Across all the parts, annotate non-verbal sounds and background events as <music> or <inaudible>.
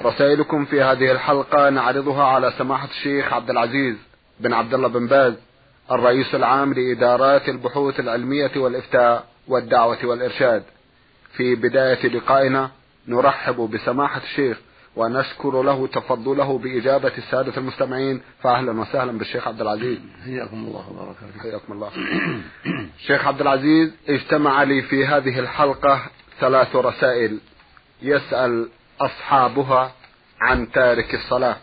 رسائلكم في هذه الحلقة نعرضها على سماحة الشيخ عبد العزيز بن عبد الله بن باز الرئيس العام لإدارات البحوث العلمية والإفتاء والدعوة والإرشاد. في بداية لقائنا نرحب بسماحة الشيخ ونشكر له تفضله بإجابة السادة المستمعين فأهلا وسهلا بالشيخ عبد العزيز. حياكم الله وبارك حياكم الله. شيخ عبد العزيز اجتمع لي في هذه الحلقة ثلاث رسائل. يسأل أصحابها عن تارك الصلاة.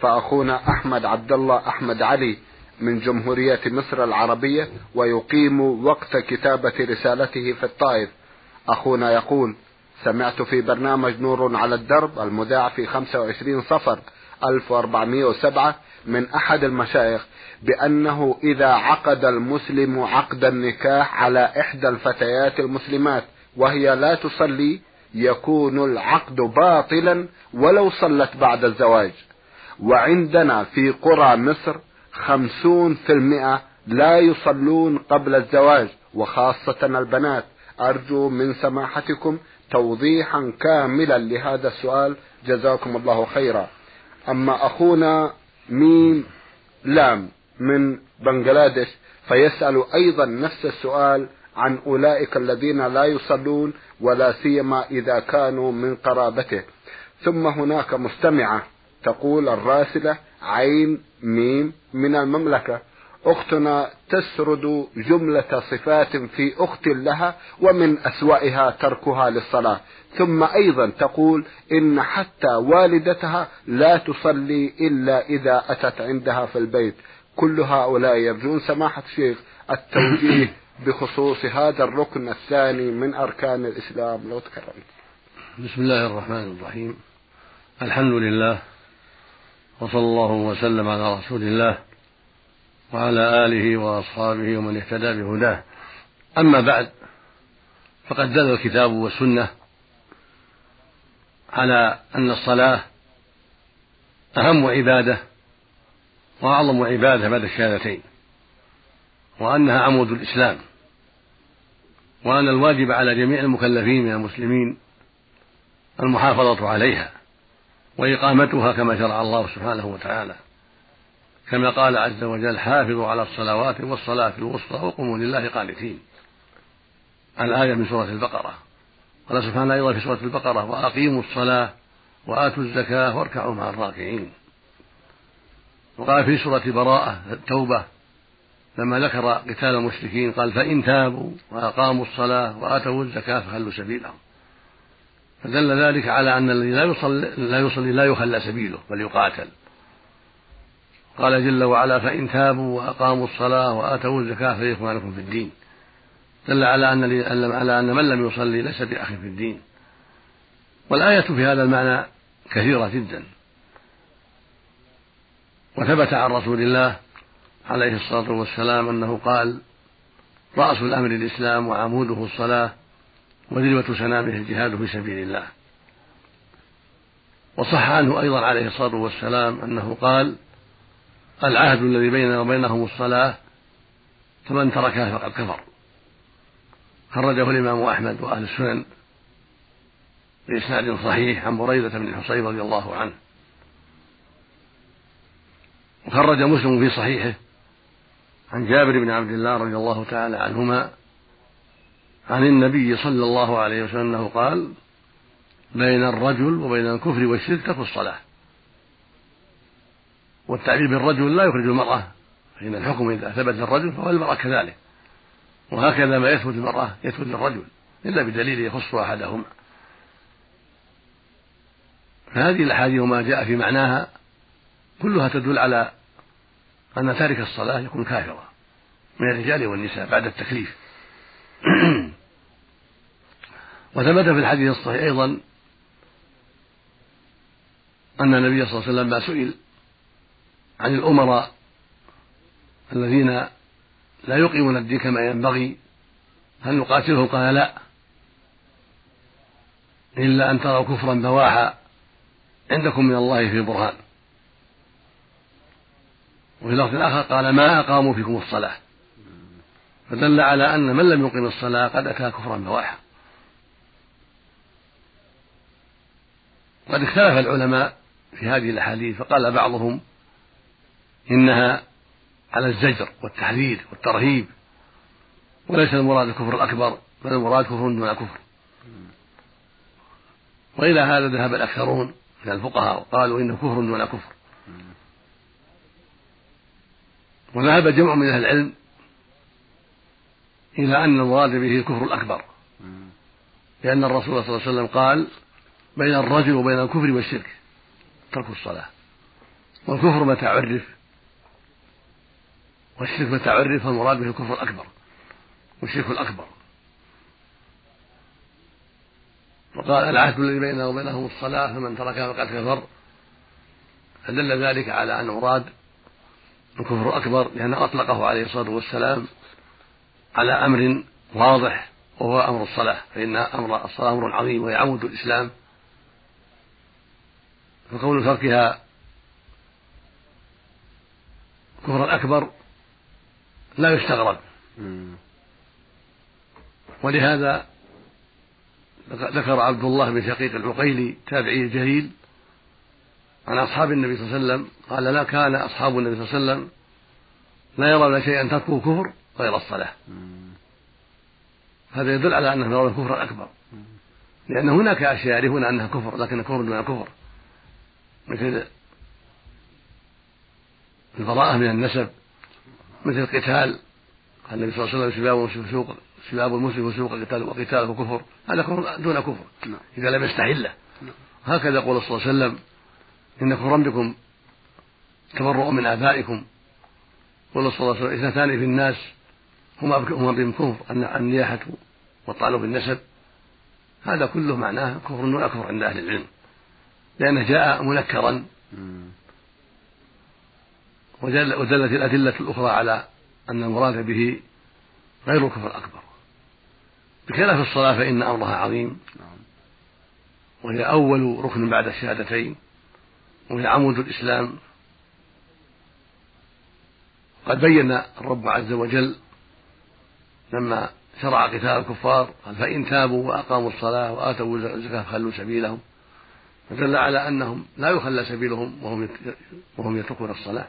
فأخونا أحمد عبد الله أحمد علي من جمهورية مصر العربية ويقيم وقت كتابة رسالته في الطائف. أخونا يقول سمعت في برنامج نور على الدرب المذاع في 25 صفر 1407 من أحد المشايخ بأنه إذا عقد المسلم عقد النكاح على إحدى الفتيات المسلمات وهي لا تصلي يكون العقد باطلا ولو صلت بعد الزواج. وعندنا في قرى مصر خمسون في المئة لا يصلون قبل الزواج وخاصة البنات. أرجو من سماحتكم توضيحا كاملا لهذا السؤال. جزاكم الله خيرا. أما أخونا ميم لام من بنغلاديش فيسأل أيضا نفس السؤال عن أولئك الذين لا يصلون ولا سيما إذا كانوا من قرابته. ثم هناك مستمعة تقول الراسلة عين ميم من المملكة. أختنا تسرد جملة صفات في أخت لها ومن أسوأها تركها للصلاة. ثم أيضا تقول إن حتى والدتها لا تصلي إلا إذا أتت عندها في البيت. كل هؤلاء يرجون سماحة الشيخ التوجيه <coughs> بخصوص هذا الركن الثاني من أركان الإسلام. لو تكرمت. بسم الله الرحمن الرحيم. الحمد لله وصلى الله وسلم على رسول الله وعلى آله وأصحابه ومن اهتدى بهداه. أما بعد فقد دل الكتاب والسنة على أن الصلاة أهم عبادة وأعظم عبادة بعد الشهادتين وأنها عمود الإسلام. وأن الواجب على جميع المكلفين من المسلمين المحافظة عليها وإقامتها كما شرع الله سبحانه وتعالى. كما قال عز وجل حافظوا على الصلوات والصلاة الوسطى وقوموا لله قانتين الآية من سورة البقرة. قال سبحانه أيضا في سورة البقرة وأقيموا الصلاة وآتوا الزكاة واركعوا مع الراكعين وقال في سورة براءة التوبة لما ذكر قتال المشركين قال فإن تابوا وأقاموا الصلاة وآتوا الزكاة فخلوا سبيلهم فدل ذلك على أن الذي لا يصلي لا يصلي لا يخلى سبيله بل يقاتل. قال جل وعلا فإن تابوا وأقاموا الصلاة وآتوا الزكاة فإخوانكم في الدين. دل على أن على أن من لم يصلي ليس بأخ في الدين. والآية في هذا المعنى كثيرة جدا. وثبت عن رسول الله عليه الصلاة والسلام أنه قال رأس الأمر الإسلام وعموده الصلاة وذروة سنامه الجهاد في سبيل الله. وصح عنه أيضا عليه الصلاة والسلام أنه قال العهد الذي بيننا وبينهم الصلاة فمن تركها فقد كفر. خرجه الإمام أحمد وأهل السنن بإسناد صحيح عن بريدة بن الحصين رضي الله عنه. وخرج مسلم في صحيحه عن جابر بن عبد الله رضي الله تعالى عنهما عن النبي صلى الله عليه وسلم أنه قال بين الرجل وبين الكفر والشرك ترك الصلاة. والتعبير بالرجل لا يخرج المرأة فإن الحكم إذا ثبت للرجل فهو المرأة كذلك. وهكذا ما يثبت المرأة يثبت للرجل إلا بدليل يخص أحدهما. فهذه الأحاديث وما جاء في معناها كلها تدل على أن تارك الصلاة يكون كافرا من الرجال والنساء بعد التكليف. <clears throat> وثبت في الحديث الصحيح أيضا أن النبي صلى الله عليه وسلم ما سئل عن الأمراء الذين لا يقيمون الدين كما ينبغي هل نقاتلهم؟ قال لا. إلا أن تروا كفرا بواحا عندكم من الله في برهان. وفي لفظ آخر قال ما أقاموا فيكم الصلاة. فدل على أن من لم يقم الصلاة قد أتى كفرا بواحا. قد اختلف العلماء في هذه الأحاديث فقال بعضهم إنها على الزجر والتحذير والترهيب وليس المراد الكفر الأكبر بل المراد كفر دون كفر. وإلى هذا ذهب الأكثرون من الفقهاء وقالوا إنه كفر دون كفر. وذهب جمع من أهل العلم إلى أن المراد به الكفر الأكبر. لأن الرسول صلى الله عليه وسلم قال بين الرجل وبين الكفر والشرك ترك الصلاة. والكفر متى عرف والشرك متى عرف فالمراد به الكفر الأكبر والشرك الأكبر. وقال العهد الذي بيننا وبينهم الصلاة فمن تركها فقد كفر. فدل ذلك على أن مراد الكفر الأكبر لأنه أطلقه عليه الصلاة والسلام على أمر واضح وهو أمر الصلاة فإن أمر الصلاة أمر عظيم وهي عمود الإسلام. فكون تركها كفرا أكبر لا يستغرب. ولهذا ذكر عبد الله بن شقيق العقيلي تابعي الجليل عن أصحاب النبي صلى الله عليه وسلم قال لا كان أصحاب النبي صلى الله عليه وسلم لا يرون شيئا تركه كفر غير الصلاة. هذا يدل على أنهم يرون كفرا أكبر لأن هناك أشياء يعرفون أنها كفر لكن كفر دون كفر مثل البراءة من النسب مثل القتال. قال النبي صلى الله عليه وسلم سباب فسوق سباب المسلم فسوق قتال وقتاله كفر. هذا كفر دون كفر نعم. إذا لم يستحله. نعم. هكذا يقول صلى الله عليه وسلم إن كفرا بكم تبرؤ من آبائكم قول صلى الله عليه وسلم إثنتان في الناس هما هما بهم كفر النياحة والطعن بالنسب. هذا كله معناه كفر دون كفر عند أهل العلم. لأنه جاء منكرا. ودلت الأدلة الأخرى على أن المراد به غير الكفر الأكبر. بخلاف الصلاة فإن أمرها عظيم. وهي أول ركن بعد الشهادتين. وهي عمود الإسلام. قد بين الرب عز وجل لما شرع قتال الكفار قال فإن تابوا وأقاموا الصلاة وآتوا الزكاة فخلوا سبيلهم. فدل على أنهم لا يخلى سبيلهم وهم وهم يتركون الصلاة.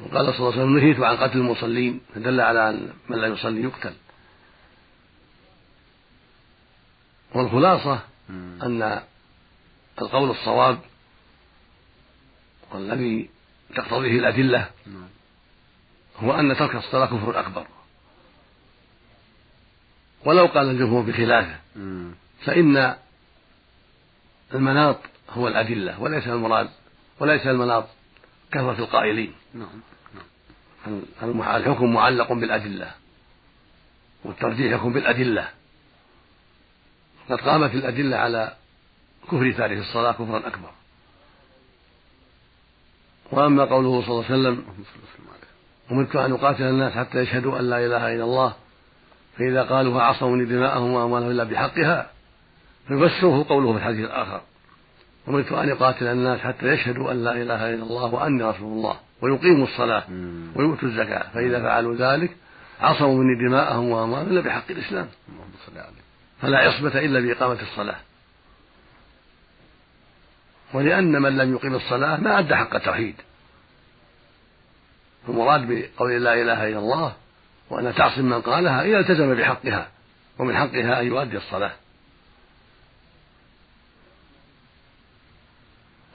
وقال صلى الله عليه وسلم نهيت عن قتل المصلين. فدل على أن من لا يصلي يقتل. والخلاصة أن القول الصواب والذي تقتضيه الأدلة هو أن ترك الصلاة كفر أكبر. ولو قال الجمهور بخلافه فإن المناط هو الأدلة وليس المراد وليس المناط كثرة القائلين. نعم الحكم معلق بالأدلة والترجيح يكون بالأدلة. قد قامت الأدلة على كفر تارك الصلاة كفرا أكبر. وأما قوله صلى الله عليه وسلم أمرت أن أقاتل الناس حتى يشهدوا أن لا إله إلا الله فإذا قالوا فعصموني دماءهم وأموالهم إلا بحقها فيفسره قوله في الحديث الآخر. أمرت أن أقاتل الناس حتى يشهدوا أن لا إله إلا الله وأني رسول الله ويقيموا الصلاة ويؤتوا الزكاة فإذا فعلوا ذلك عصموا مني دماءهم وأموالهم إلا بحق الإسلام. فلا عصمة إلا بإقامة الصلاة. ولأن من لم يقيم الصلاة ما أدى حق التوحيد. المراد بقول لا إله إلا الله وأن تعصم من قالها إذا التزم بحقها ومن حقها أن يؤدي الصلاة.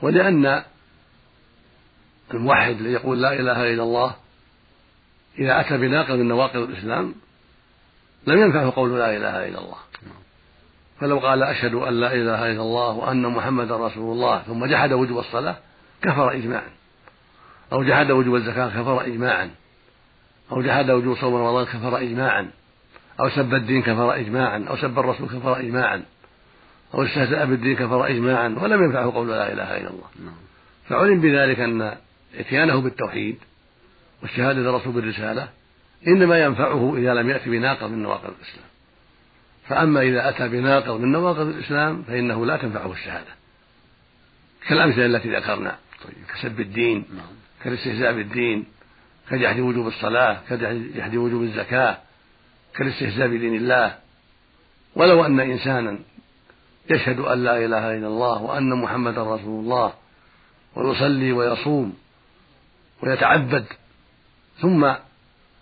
ولأن الموحد الذي يقول لا إله إلا الله إذا أتى بناقض من نواقض الإسلام لم ينفعه قول لا إله إلا الله. فلو قال أشهد أن لا إله إلا الله وأن محمدا رسول الله ثم جحد وجوب الصلاة كفر إجماعا. أو جحد وجوب الزكاة كفر إجماعا. أو جحد وجوب صوم رمضان كفر إجماعا. أو سب الدين كفر إجماعا. أو سب الرسول كفر إجماعا. أو استهزأ بالدين كفر إجماعا. ولم ينفعه قول لا إله إلا الله. نعم. فعلم بذلك أن إتيانه بالتوحيد والشهادة للرسول بالرسالة إنما ينفعه إذا لم يأتي بناقض من نواقض الإسلام. فأما إذا أتى بناقض من نواقض الإسلام فإنه لا تنفعه الشهادة. كالأمثلة التي ذكرنا. طيب كسب الدين نعم. كالاستهزاء بالدين كجحد وجوب الصلاة كجحد وجوب الزكاة كالاستهزاء بدين الله. ولو أن إنسانا يشهد أن لا إله إلا الله وأن محمدا رسول الله ويصلي ويصوم ويتعبد ثم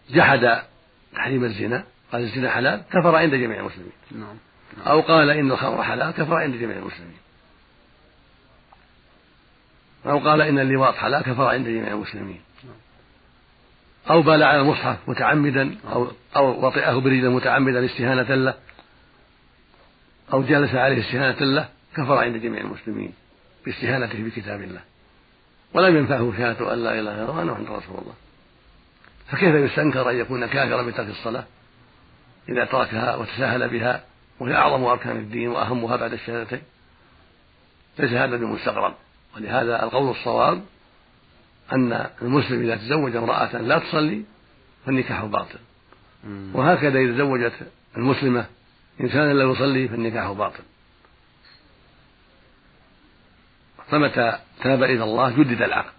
جحد تحريم الزنا قال الزنا حلال كفر عند جميع المسلمين. نعم. أو قال إن الخمر حلال كفر عند جميع المسلمين. أو قال إن اللواط حلال كفر عند جميع المسلمين. أو بال على المصحف متعمدا أو أو وطئه برجل متعمدا استهانة له. أو جلس عليه استهانة له كفر عند جميع المسلمين باستهانته بكتاب الله. ولم ينفعه شهادة أن لا إله إلا الله وأن محمد رسول الله. فكيف يستنكر أن يكون كافرا بترك الصلاة؟ إذا تركها وتساهل بها وهي أعظم أركان الدين وأهمها بعد الشهادتين ليس هذا بمستغرب. ولهذا القول الصواب أن المسلم إذا تزوج امرأة لا تصلي فالنكاح باطل. وهكذا إذا تزوجت المسلمة إنسانا لا يصلي فالنكاح باطل. فمتى تاب إلى الله جدد العقد.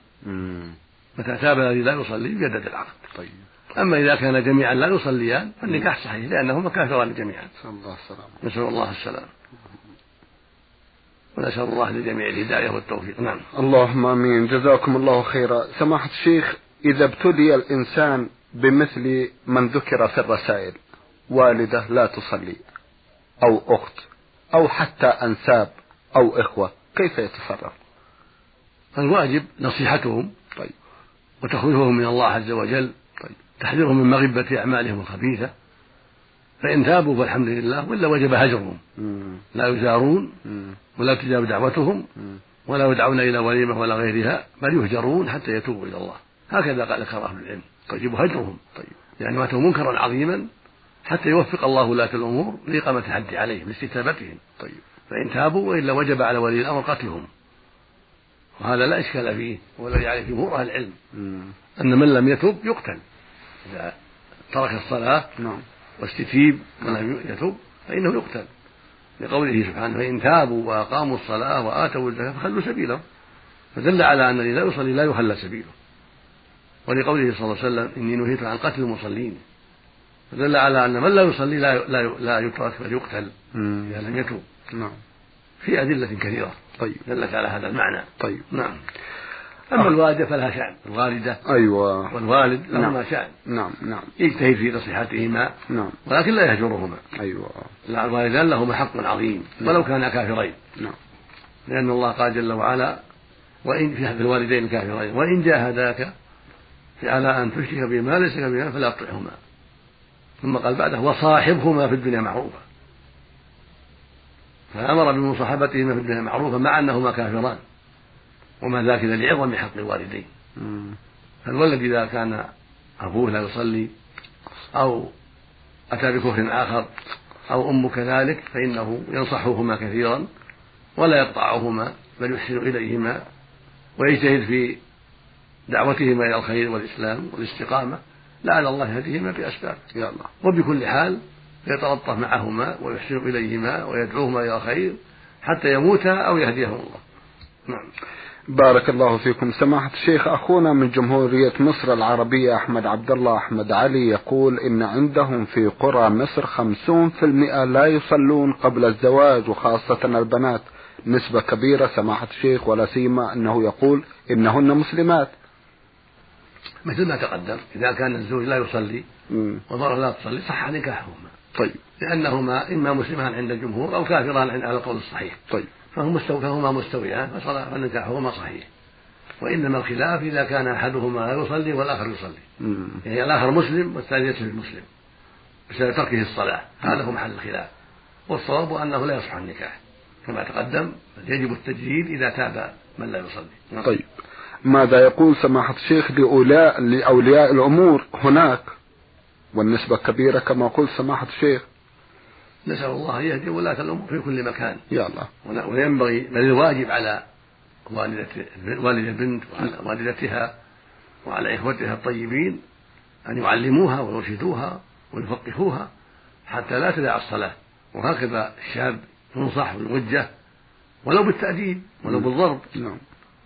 متى تاب الذي لا يصلي جدد العقد. طيب. أما إذا كان جميعا لا يصليان فالنكاح صحيح لأنهما كافران جميعا. نسأل الله السلامة. نسأل الله السلامة. ونسأل الله لجميع الهداية والتوفيق. نعم. اللهم آمين. جزاكم الله خيرا. سماحة الشيخ إذا ابتلي الإنسان بمثل من ذكر في الرسائل والدة لا تصلي أو أخت أو حتى أنساب أو إخوة كيف يتصرف؟ الواجب نصيحتهم طيب. وتخويفهم من الله عز وجل تحذيرهم من مغبة أعمالهم الخبيثة. فإن تابوا فالحمد لله وإلا وجب هجرهم. لا يزارون ولا تجاب دعوتهم ولا يدعون إلى وليمة ولا غيرها بل يهجرون حتى يتوبوا إلى الله. هكذا قال ذكر أهل العلم. يجب هجرهم. طيب. يعني ماتوا منكرا عظيما حتى يوفق الله ولاة الأمور لإقامة الحد عليهم لاستتابتهم. طيب. فإن تابوا وإلا وجب على ولي الأمر قتلهم. وهذا لا إشكال فيه والذي عليه جمهور أهل العلم. أن من لم يتب يقتل. إذا ترك الصلاة نعم. واستتيب من لم يتب فإنه يقتل. لقوله سبحانه فإن تابوا وأقاموا الصلاة وآتوا الزكاة فخلوا سبيلهم فدل على أن الذي لا يصلي لا يخلى سبيله. ولقوله صلى الله عليه وسلم إني نهيت عن قتل المصلين. فدل على أن من لا يصلي لا لا لا يترك بل يقتل إذا لم يتوب نعم. في أدلة كثيرة طيب. دلت على هذا المعنى. طيب. نعم. أما الوالدة فلها شأن. الوالدة أيوة. والوالد لهما نعم. شأن. نعم نعم. يجتهد في نصيحتهما. نعم. ولكن لا يهجرهما. أيوة. لا الوالدان لهما حق عظيم. نعم. ولو كانا كافرين. نعم. لأن الله قال جل وعلا وإن في الوالدين الكافرين وإن جاهداك على أن تشرك بما ليس بما فلا تطعهما ثم قال بعده وصاحبهما في الدنيا معروفا فأمر بمصاحبتهما في الدنيا معروفا مع أنهما كافران. وما ذاك إلا لعظم حق الوالدين. فالولد إذا كان أبوه لا يصلي أو أتى بكفر آخر أو أم كذلك فإنه ينصحهما كثيرا ولا يقطعهما بل يحسن إليهما ويجتهد في دعوتهما إلى الخير والإسلام والاستقامة. لعل الله يهديهما بأسباب. يا الله. وبكل حال يتلطف معهما ويحسن إليهما ويدعوهما إلى الخير حتى يموتا أو يهديهم الله. نعم. بارك الله فيكم. سماحة الشيخ أخونا من جمهورية مصر العربية أحمد عبد الله أحمد علي يقول إن عندهم في قرى مصر خمسون في المئة لا يصلون قبل الزواج وخاصة البنات. نسبة كبيرة سماحة الشيخ ولا سيما أنه يقول إنهن مسلمات. مثل ما تقدم إذا كان الزوج لا يصلي والمرأة لا تصلي صح نكاحهما. طيب. لأنهما إما مسلمان عند الجمهور أو كافران على القول الصحيح. طيب. فهما مستويان فنكاحهما صحيح. وإنما الخلاف إذا كان أحدهما لا يصلي والآخر يصلي. يعني الآخر مسلم والثاني ليس مسلم بسبب تركه الصلاة. هذا هو محل الخلاف. والصواب أنه لا يصح النكاح. كما تقدم يجب التجديد إذا تاب من لا يصلي. نعم. طيب. ماذا يقول سماحة الشيخ لأولاء لأولياء الأمور هناك والنسبة كبيرة كما قلت سماحة الشيخ؟ نسأل الله أن يهدي ولاة الأمور في كل مكان. يا الله. وينبغي بل الواجب على والدة والد البنت وعلى والدتها وعلى إخوتها الطيبين أن يعلموها ويرشدوها ويفقهوها حتى لا تدع الصلاة. وهكذا الشاب ينصح ويوجه ولو بالتأديب ولو بالضرب. نعم.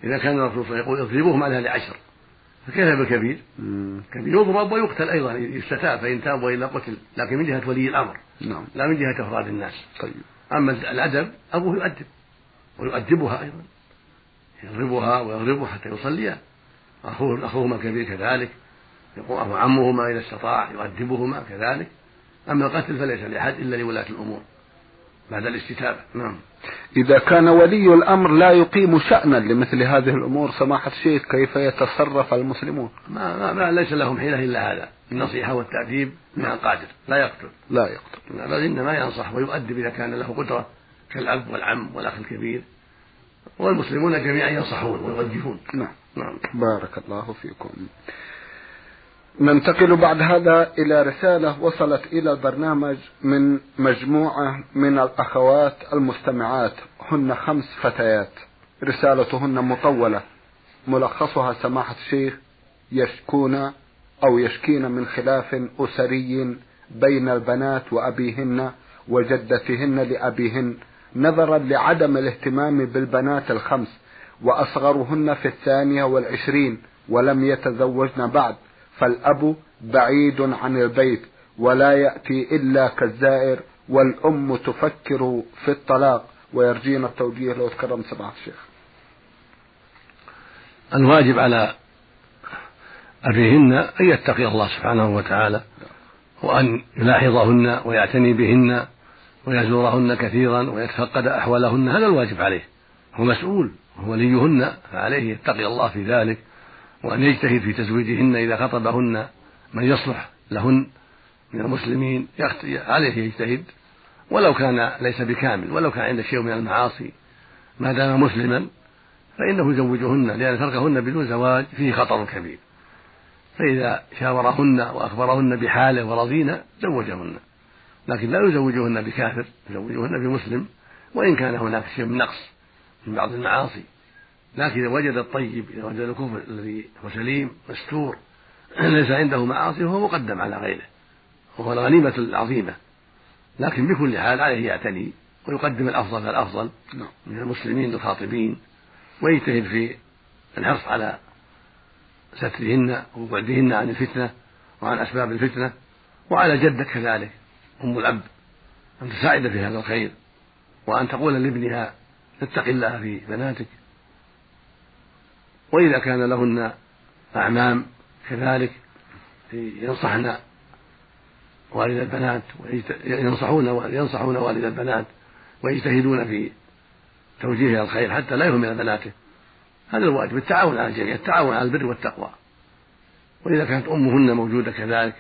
إذا كان الرسول صلى الله عليه وسلم يقول اضربوهم على لعشر فكيف بالكبير؟ كبير يضرب ويقتل أيضا يستتاب فإن تاب وإلا قتل لكن من جهة ولي الأمر. نعم. لا من جهة أفراد الناس. طيب. أما الأدب أبوه يؤدب. ويؤدبها أيضا. يضربها ويضربها حتى يصليا أخوه أخوهما الكبير كذلك. يقوم عمهما إذا استطاع يؤدبهما كذلك. أما القتل فليس لأحد إلا لولاة الأمور. بعد الاستتابة. نعم. إذا كان ولي الأمر لا يقيم شأنا لمثل هذه الأمور سماحة الشيخ كيف يتصرف المسلمون؟ ما, ما, ما ليس لهم حيلة إلا هذا. النصيحة والتأديب من القادر لا يقتل. لا يقتل. بل إنما ينصح ويؤدب إذا كان له قدرة كالأب والعم والأخ الكبير. والمسلمون جميعا ينصحون ويوجهون نعم. نعم. بارك الله فيكم. ننتقل بعد هذا إلى رسالة وصلت إلى البرنامج من مجموعة من الأخوات المستمعات. هن خمس فتيات. رسالتهن مطولة. ملخصها سماحة الشيخ يشكون أو يشكين من خلاف أسري بين البنات وأبيهن وجدتهن لأبيهن نظرا لعدم الاهتمام بالبنات الخمس وأصغرهن في الثانية والعشرين ولم يتزوجن بعد. فالأب بعيد عن البيت ولا يأتي إلا كالزائر والأم تفكر في الطلاق ويرجين التوجيه لو تكرم سماحة الشيخ. الواجب على أبيهن أن يتقي الله سبحانه وتعالى وأن يلاحظهن ويعتني بهن ويزورهن كثيرا ويتفقد أحوالهن هذا الواجب عليه. هو مسؤول هو وليهن فعليه يتقي الله في ذلك. وأن يجتهد في تزويجهن إذا خطبهن من يصلح لهن من المسلمين عليه يجتهد. ولو كان ليس بكامل ولو كان عنده شيء من المعاصي ما دام مسلما فإنه يزوجهن لأن تركهن بدون زواج فيه خطر كبير. فإذا شاورهن وأخبرهن بحاله ورضينا زوجهن. لكن لا يزوجهن بكافر يزوجهن بمسلم وإن كان هناك شيء من نقص من بعض المعاصي. لكن إذا وجد الطيب إذا وجد الكفر الذي هو سليم مستور <clears throat> ليس عنده معاصي فهو مقدم على غيره. وهو الغنيمة العظيمة. لكن بكل حال عليه يعتني ويقدم الأفضل فالأفضل نعم. من المسلمين الخاطبين. ويجتهد في الحرص على سترهن وبعدهن عن الفتنة وعن أسباب الفتنة. وعلى جدة كذلك أم الأب أن تساعد في هذا الخير. وأن تقول لابنها اتق الله في بناتك. وإذا كان لهن أعمام كذلك ينصحن والد البنات ينصحون ينصحون والد البنات ويجتهدون في توجيهها الخير حتى لا يهمل بناته. هذا الواجب التعاون على الجميع التعاون على البر والتقوى. وإذا كانت أمهن موجودة كذلك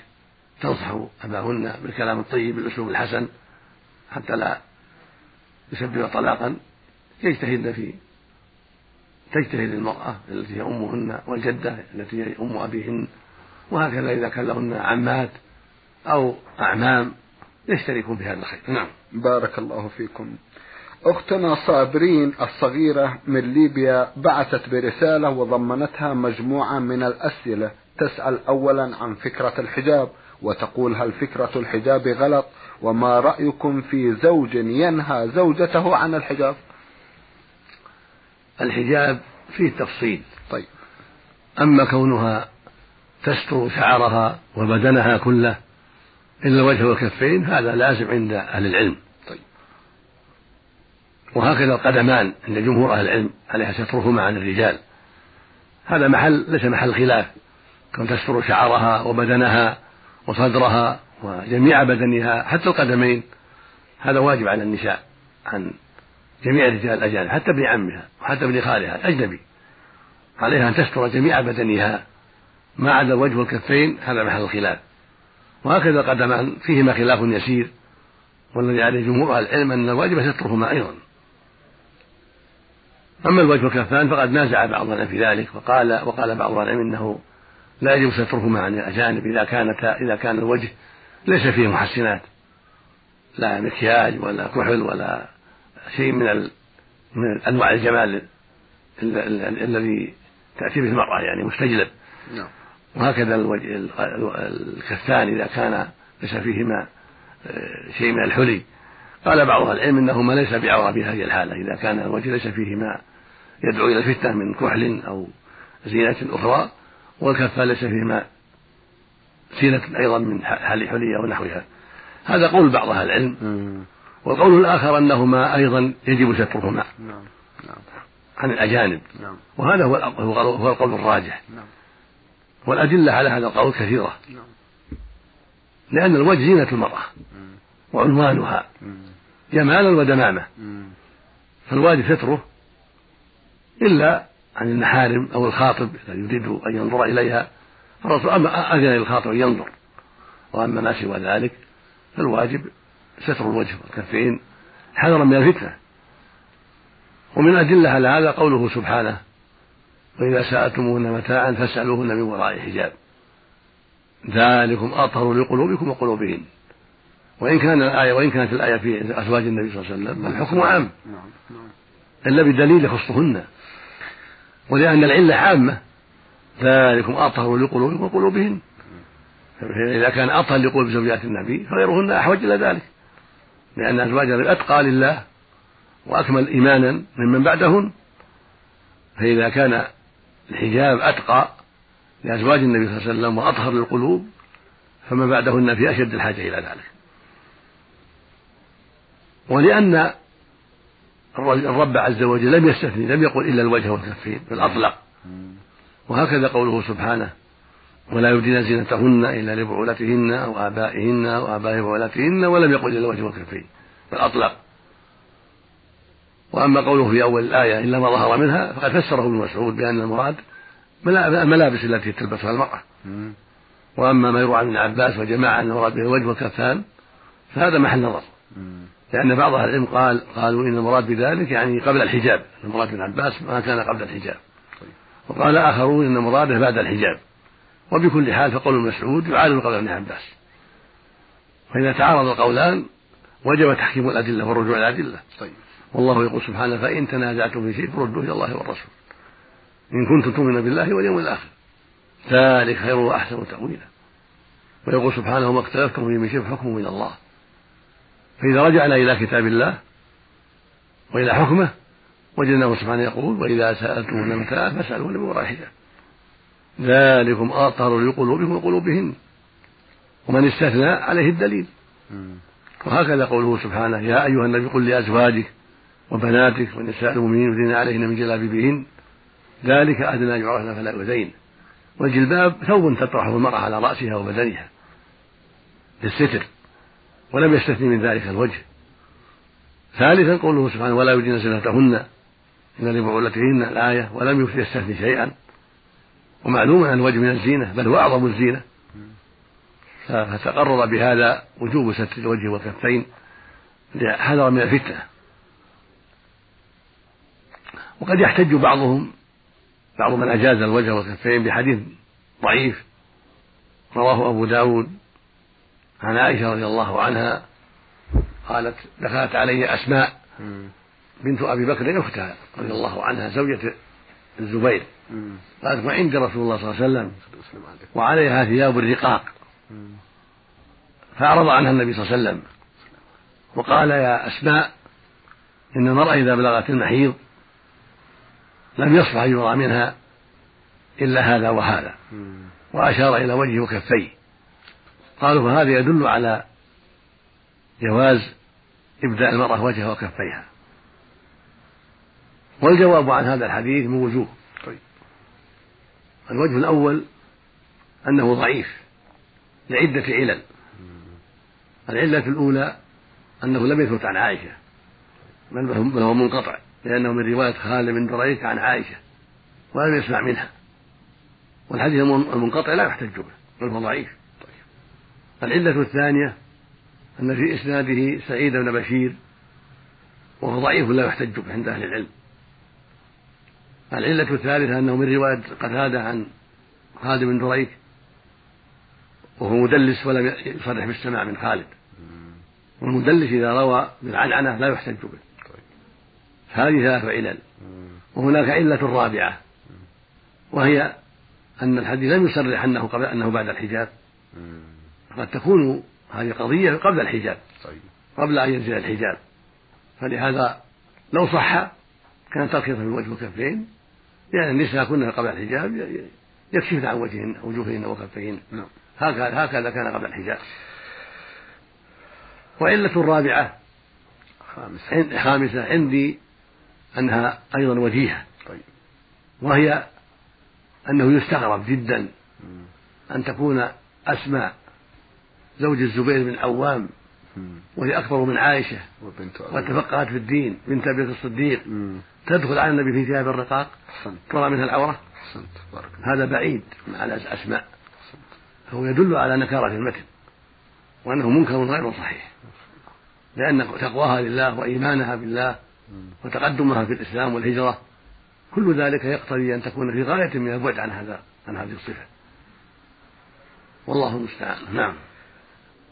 تنصح أباهن بالكلام الطيب بالأسلوب الحسن حتى لا يسبب طلاقا يجتهدن في تجتهد المرأة التي هي أمهن والجدة التي هي أم أبيهن وهكذا إذا كان لهن عمات أو أعمام يشتركون في هذا الخير. نعم. بارك الله فيكم. أختنا صابرين الصغيرة من ليبيا بعثت برسالة وضمنتها مجموعة من الأسئلة تسأل أولا عن فكرة الحجاب وتقول هل فكرة الحجاب غلط وما رأيكم في زوج ينهى زوجته عن الحجاب؟ الحجاب فيه تفصيل. طيب. أما كونها تستر شعرها وبدنها كله إلا الوجه والكفين هذا لازم عند أهل العلم. طيب. وهكذا القدمان عند جمهور أهل العلم عليها سترهما عن الرجال. هذا محل ليس محل خلاف. كون تستر شعرها وبدنها وصدرها وجميع بدنها حتى القدمين هذا واجب على النساء عن جميع الرجال الأجانب حتى ابن عمها وحتى ابن خالها الأجنبي. عليها أن تستر جميع بدنها. ما عدا الوجه والكفين هذا محل الخلاف. وهكذا القدمان فيهما خلاف يسير. والذي عليه جمهور أهل العلم أن الواجب سترهما أيضا. أما الوجه والكفان فقد نازع بعض العلم في ذلك وقال وقال بعض العلم إنه لا يجب سترهما عن الأجانب إذا كانت إذا كان الوجه ليس فيه محسنات. لا مكياج ولا كحل ولا شيء من من أنواع الجمال الذي تأتي به المرأة يعني مستجلب. نعم. وهكذا الوجه الكفان إذا كان ليس فيهما آه، شيء من الحلي. قال بعض العلم انهما ليس بعورة في هذه الحالة. إذا كان الوجه ليس فيه ما يدعو إلى الفتنة من كحل أو زينة أخرى والكفان ليس فيهما زينة أيضا من حل حلية أو نحوها هذا قول بعض أهل العلم. والقول الآخر أنهما أيضا يجب سترهما نعم نعم. عن الأجانب. نعم. وهذا هو هو القول الراجح. نعم. والأدلة على هذا القول كثيرة. نعم. لأن الوجه زينة المرأة. وعنوانها. جمالا ودمامة. فالواجب ستره إلا عن المحارم أو الخاطب إذا يريد أن ينظر إليها. فالرسول أما أذن للخاطب أن ينظر. وأما ما سوى ذلك فالواجب ستر الوجه والكفين حذرا من الفتنة. ومن أدلة على هذا قوله سبحانه وإذا سألتموهن متاعا فاسألوهن من وراء حجاب. ذلكم أطهر لقلوبكم وقلوبهن. وإن كان الآية وإن كانت الآية في أزواج النبي صلى الله عليه وسلم الحكم عام. إلا بدليل يخصهن. ولأن العلة عامة ذلكم أطهر لقلوبكم وقلوبهن. إذا كان أطهر لقلوب زوجات النبي فغيرهن أحوج إلى ذلك. لأن أزواج النبي أتقى لله وأكمل إيمانا ممن بعدهن فإذا كان الحجاب أتقى لأزواج النبي صلى الله عليه وسلم وأطهر للقلوب فما بعدهن في أشد الحاجة إلى ذلك. ولأن الرب عز وجل لم يستثني لم يقل إلا الوجه والكفين بل أطلق وهكذا قوله سبحانه ولا يبدين زينتهن إلا لبعولتهن أو آبائهن أو آباء بعولتهن ولم يقل إلا الوجه والكفين بل أطلق وأما قوله في أول الآية إلا ما ظهر منها فقد فسره ابن مسعود بأن المراد الملابس التي تلبسها المرأة. وأما ما يروى عن ابن عباس وجماعة أن المراد به الوجه والكفان فهذا محل نظر. لأن بعض أهل العلم قال قالوا إن المراد بذلك يعني قبل الحجاب. المراد بن عباس ما كان قبل الحجاب. وقال آخرون إن مراده بعد الحجاب. وبكل حال فقول مسعود يعارض قول ابن عباس. فإذا تعارض القولان وجب تحكيم الأدلة والرجوع إلى الأدلة. طيب. والله يقول سبحانه فإن تنازعتم في شيء فردوه إلى الله والرسول. إن كنتم تؤمنون بالله واليوم الآخر. ذلك خير وأحسن تأويلا. ويقول سبحانه وما اختلفتم فيه من شيء فحكمه من الله. فإذا رجعنا إلى كتاب الله وإلى حكمه وجدناه سبحانه يقول وإذا سألتم متاعا فاسألوا من وراء حجاب ذلكم أطهر لقلوبكم وقلوبهن. ومن استثنى عليه الدليل. وهكذا قوله سبحانه يا أيها النبي قل لأزواجك وبناتك ونساء المؤمنين يدين عليهن من جلابيبهن ذلك أدنى يعرفن فلا يؤذين والجلباب ثوب تطرحه المرأة على رأسها وبدنها للستر ولم يستثني من ذلك الوجه. ثالثا قوله سبحانه ولا يبدين زينتهن إلا لبعولتهن الآية ولم يستثني شيئا. ومعلوم أن الوجه من الزينة بل هو أعظم الزينة. فتقرر بهذا وجوب ستر الوجه والكفين حذرا من الفتنة. وقد يحتج بعضهم بعض من أجاز الوجه والكفين بحديث ضعيف رواه أبو داود عن عائشة رضي الله عنها قالت دخلت علي أسماء بنت أبي بكر أختها رضي الله عنها زوجة الزبير. قالت وعند رسول الله صلى الله عليه وسلم. وعليها ثياب الرقاق. فأعرض عنها النبي صلى الله عليه وسلم. وقال يا أسماء إن المرأة إذا بلغت المحيض لم يصلح أن يرى منها إلا هذا وهذا. وأشار إلى وجهه وكفيه قالوا فهذا يدل على جواز إبداء المرأة وجهها وكفيها. والجواب عن هذا الحديث من وجوه. طيب. الوجه الأول أنه ضعيف لعدة علل. العلة الأولى أنه لم يثبت عن عائشة. بل هو منقطع لأنه من رواية خالد بن دريك عن عائشة ولم يسمع منها. والحديث المنقطع لا يحتج به بل هو ضعيف. العلة الثانية أن في إسناده سعيد بن بشير وهو ضعيف لا يحتج به عند أهل العلم. العلة الثالثة أنه من رواية قتادة عن خالد بن دريك وهو مدلس ولم يصرح بالسماع من خالد. والمدلس إذا روى بالعنعنة لا يحتج به. هذه ثلاث علل. وهناك علة رابعة. وهي أن الحديث لم يصرح أنه قبل أنه بعد الحجاب. قد تكون هذه قضية قبل الحجاب. طيب. قبل أن ينزل الحجاب. فلهذا لو صح كان ترخيصا في الوجه والكفين لأن النساء كن قبل الحجاب يكشفن عن وجههن وجوههن وكفيهن. نعم. هكذا هكذا كان قبل الحجاب. وعلة رابعة خامسة. خامسة عندي أنها أيضا وجيهة. طيب. وهي أنه يستغرب جدا أن تكون أسماء زوج الزبير بن عوام وهي أكبر من عائشة وتفقهت في الدين بنت أبي الصديق. تدخل على النبي في ثياب الرقاق؟ ترى منها العورة؟ هذا بعيد على أسماء فهو يدل على نكارة المتن وأنه منكر غير صحيح. لأن تقواها لله وإيمانها بالله وتقدمها في الإسلام والهجرة كل ذلك يقتضي أن تكون في غاية من البعد عن هذا عن هذه الصفة. والله المستعان. نعم.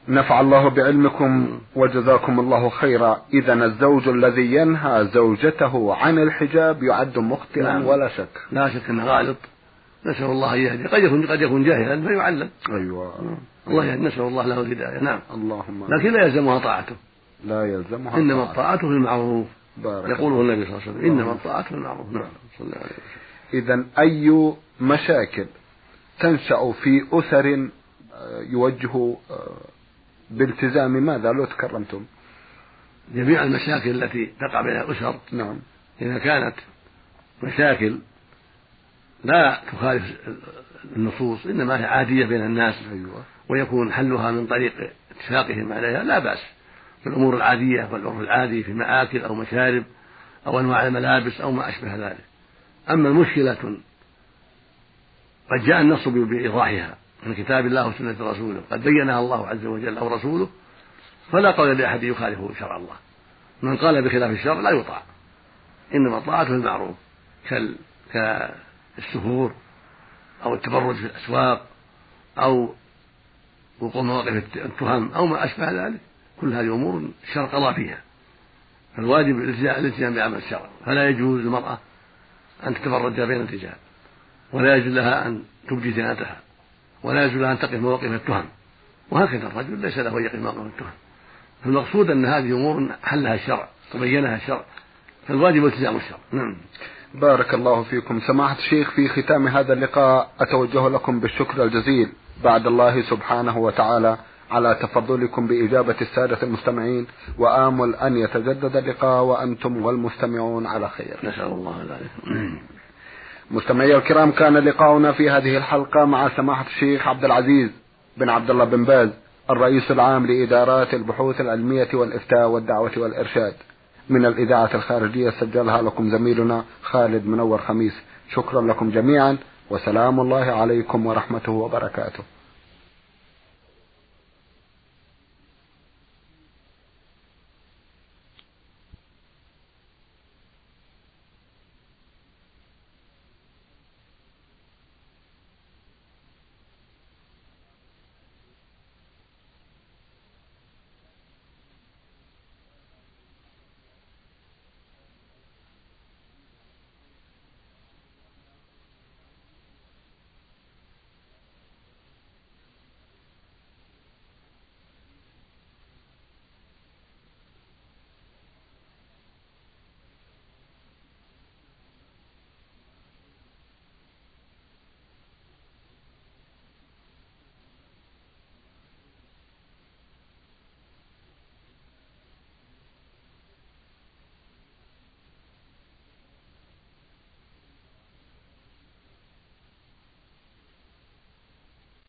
نفع الله بعلمكم وجزاكم الله خيرا. إذا الزوج الذي ينهى زوجته عن الحجاب يعد مخطئا نعم. ولا شك. لا شك أنه غالط نسأل الله أن يهدي. قد يكون قد يكون جاهلا فيعلم. أيوة. الله يهدي. نسأل الله له الهداية. نعم. اللهم لكن لا يلزمها طاعته. لا يلزمها إنما الطاعة في المعروف. يقوله النبي صلى الله عليه وسلم إنما الطاعة في المعروف. نعم. صلى الله عليه وسلم. إذا أي مشاكل تنشأ في أسر آه، يوجه آه، بالتزام ماذا لو تكرمتم؟ جميع المشاكل التي تقع بين الأسر نعم. إذا كانت مشاكل لا تخالف النصوص إنما هي عادية بين الناس أيوة. ويكون حلها من طريق اتفاقهم عليها لا بأس. في الأمور العادية والعرف العادي في مآكل أو مشارب أو أنواع الملابس أو ما أشبه ذلك. أما المشكلة قد جاء النص بإيضاحها. من كتاب الله وسنة رسوله قد بينها الله عز وجل أو رسوله فلا قول لأحد يخالف شرع الله. من قال بخلاف الشرع لا يطاع إنما الطاعة المعروف كالسفور أو التبرج في الأسواق أو وقوع مواقف التهم أو ما أشبه ذلك. كل هذه أمور الشرع قضى فيها. فالواجب الالتزام بعمل الشرع. فلا يجوز للمرأة أن تتبرج بين الرجال ولا يجوز لها أن تبدي زينتها. ولا يجوز أن تقف مواقف التهم. وهكذا الرجل ليس له أن يقف مواقف التهم. فالمقصود أن هذه أمور حلها الشرع وبينها الشرع. فالواجب التزام الشرع. نعم. بارك الله فيكم. سماحة الشيخ في ختام هذا اللقاء أتوجه لكم بالشكر الجزيل بعد الله سبحانه وتعالى على تفضلكم بإجابة السادة المستمعين. وآمل أن يتجدد اللقاء وأنتم والمستمعون على خير. نسأل الله ذلك مستمعي الكرام كان لقاؤنا في هذه الحلقة مع سماحة الشيخ عبد العزيز بن عبد الله بن باز الرئيس العام لإدارات البحوث العلمية والإفتاء والدعوة والإرشاد. من الإذاعة الخارجية سجلها لكم زميلنا خالد منور خميس. شكرا لكم جميعا وسلام الله عليكم ورحمته وبركاته.